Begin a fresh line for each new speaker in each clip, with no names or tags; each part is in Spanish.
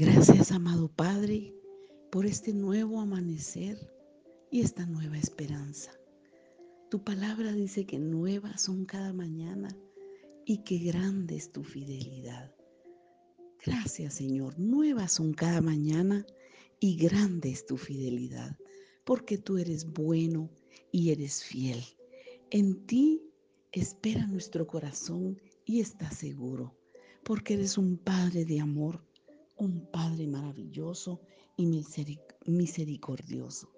Gracias, amado Padre, por este nuevo amanecer y esta nueva esperanza. Tu palabra dice que nuevas son cada mañana y que grande es tu fidelidad. Gracias, Señor. Nuevas son cada mañana y grande es tu fidelidad, porque tú eres bueno y eres fiel. En ti espera nuestro corazón y está seguro, porque eres un Padre de amor, un Padre maravilloso y misericordioso.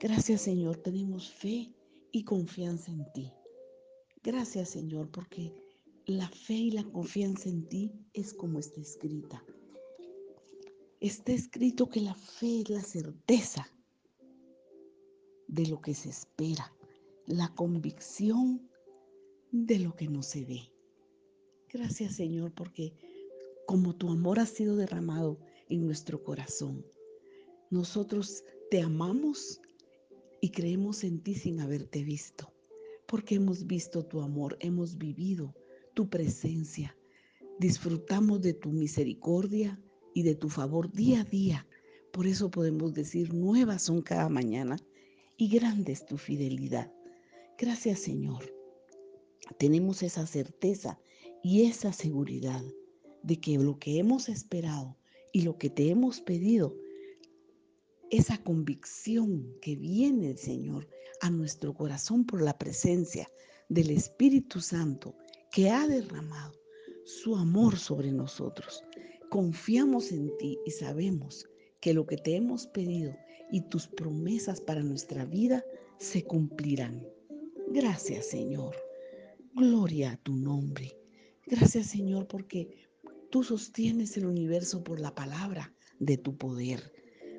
Gracias Señor, tenemos fe y confianza en ti. Gracias Señor, porque la fe y la confianza en ti es como está escrita. Está escrito que la fe es la certeza de lo que se espera, la convicción de lo que no se ve. Gracias Señor porque como tu amor ha sido derramado en nuestro corazón, nosotros te amamos y creemos en ti sin haberte visto, porque hemos visto tu amor, hemos vivido tu presencia, disfrutamos de tu misericordia y de tu favor día a día. Por eso podemos decir, nuevas son cada mañana y grande es tu fidelidad. Gracias Señor. Tenemos esa certeza y esa seguridad de que lo que hemos esperado y lo que te hemos pedido, esa convicción que viene, Señor, a nuestro corazón por la presencia del Espíritu Santo que ha derramado su amor sobre nosotros. Confiamos en ti y sabemos que lo que te hemos pedido y tus promesas para nuestra vida se cumplirán. Gracias, Señor. Gloria a tu nombre. Gracias Señor porque tú sostienes el universo por la palabra de tu poder.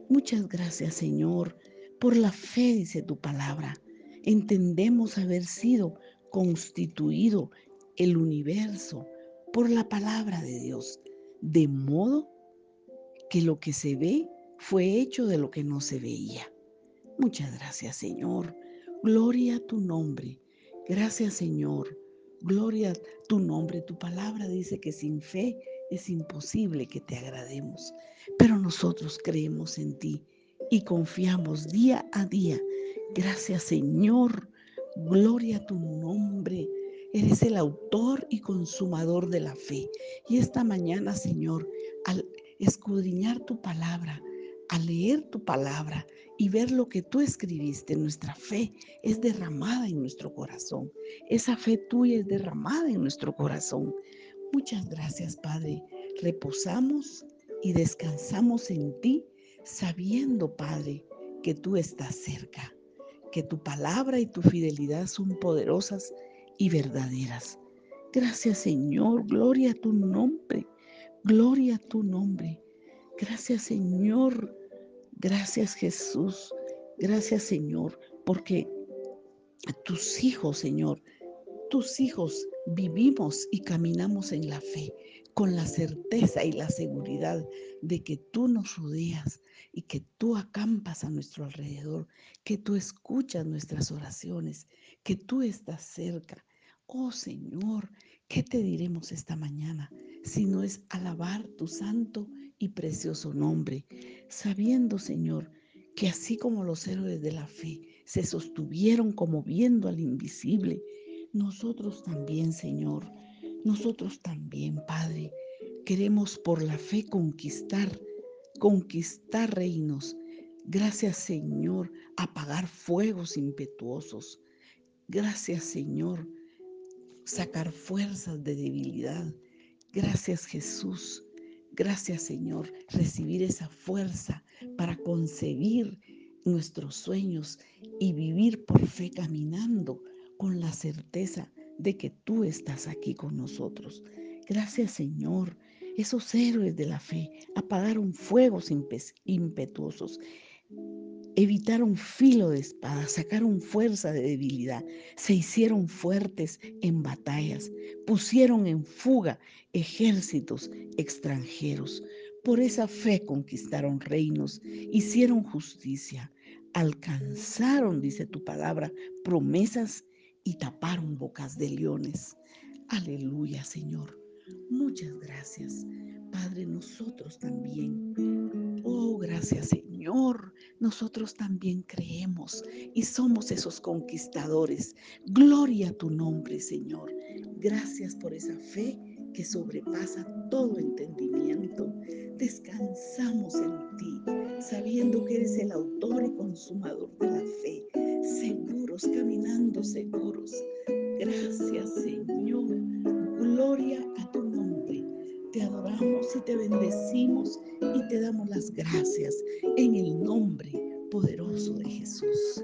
Muchas gracias Señor por la fe, dice tu palabra. Entendemos haber sido constituido el universo por la palabra de Dios, de modo que lo que se ve fue hecho de lo que no se veía. Muchas gracias Señor. Gloria a tu nombre. Gracias Señor Gloria a tu nombre, tu palabra dice que sin fe es imposible que te agrademos, pero nosotros creemos en ti y confiamos día a día. Gracias Señor, gloria a tu nombre. Eres el autor y consumador de la fe. Y esta mañana, Señor, al escudriñar tu palabra, al leer tu palabra y ver lo que tú escribiste, nuestra fe es derramada en nuestro corazón. Esa fe tuya es derramada en nuestro corazón. Muchas gracias, Padre. Reposamos y descansamos en ti, sabiendo, Padre, que tú estás cerca, que tu palabra y tu fidelidad son poderosas y verdaderas. Gracias, Señor. Gloria a tu nombre. Gloria a tu nombre. Gracias Señor, gracias Jesús, gracias Señor, porque tus hijos, Señor, tus hijos vivimos y caminamos en la fe, con la certeza y la seguridad de que tú nos rodeas y que tú acampas a nuestro alrededor, que tú escuchas nuestras oraciones, que tú estás cerca. Oh Señor, ¿qué te diremos esta mañana si no es alabar tu santo y precioso nombre, sabiendo, Señor, que así como los héroes de la fe se sostuvieron como viendo al invisible, nosotros también, Señor, nosotros también, Padre, queremos por la fe conquistar, conquistar reinos. Gracias, Señor, apagar fuegos impetuosos. Gracias, Señor, sacar fuerzas de debilidad. Gracias, Jesús Gracias Señor, recibir esa fuerza para concebir nuestros sueños y vivir por fe caminando con la certeza de que tú estás aquí con nosotros. Gracias Señor. Esos héroes de la fe apagaron fuegos impetuosos evitaron filo de espada, sacaron fuerza de debilidad, se hicieron fuertes en batallas, pusieron en fuga ejércitos extranjeros. Por esa fe conquistaron reinos, hicieron justicia, alcanzaron, dice tu palabra, promesas y taparon bocas de leones. Aleluya, Señor. Muchas gracias. Padre, nosotros también. Oh, gracias Señor. Nosotros también creemos y somos esos conquistadores. Gloria a tu nombre, Señor. Gracias por esa fe que sobrepasa todo entendimiento. Descansamos en ti, sabiendo que eres el autor y consumador de la fe, caminando seguros. Gracias, Señor. Gloria a tu nombre. Te adoramos y te bendecimos y te damos las gracias en el nombre poderoso de Jesús.